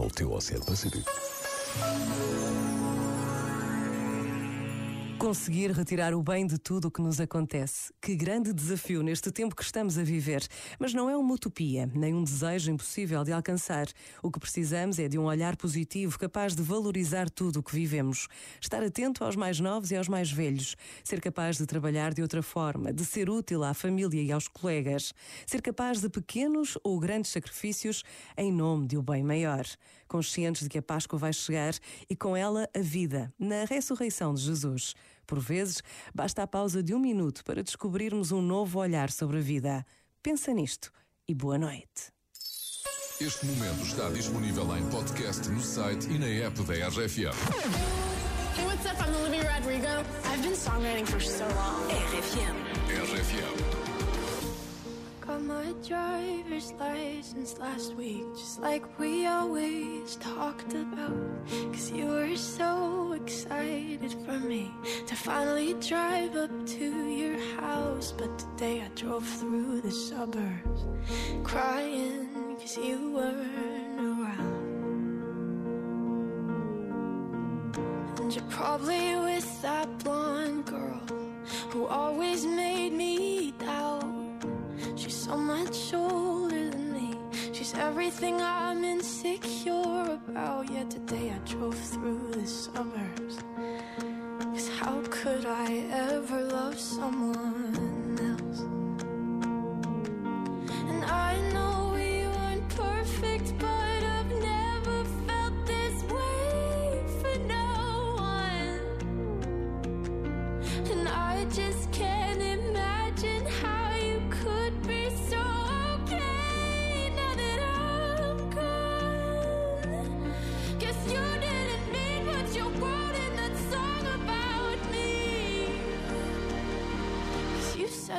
ao teu Oceano Pacífico. Conseguir retirar o bem de tudo o que nos acontece. Que grande desafio neste tempo que estamos a viver. Mas não é uma utopia, nem um desejo impossível de alcançar. O que precisamos é de um olhar positivo capaz de valorizar tudo o que vivemos. Estar atento aos mais novos e aos mais velhos. Ser capaz de trabalhar de outra forma, de ser útil à família e aos colegas. Ser capaz de pequenos ou grandes sacrifícios em nome de um bem maior. Conscientes de que a Páscoa vai chegar e com ela a vida, na ressurreição de Jesus. Por vezes, basta a pausa de um minuto para descobrirmos um novo olhar sobre a vida. Pensa nisto e boa noite. Este momento está disponível em podcast no site e na app da RFM. Hey, what's up? I'm Olivia Rodrigo. I've been songwriting for so long. RFM. RFM. Got my driver's license last week, just like we always talked about. Finally drive up to your house. But today I drove through the suburbs, crying cause you weren't around. And you're probably with that blonde girl who always made me doubt. She's so much older than me. She's everything I'm insecure about. Yet today I drove through the suburbs. Could I ever love someone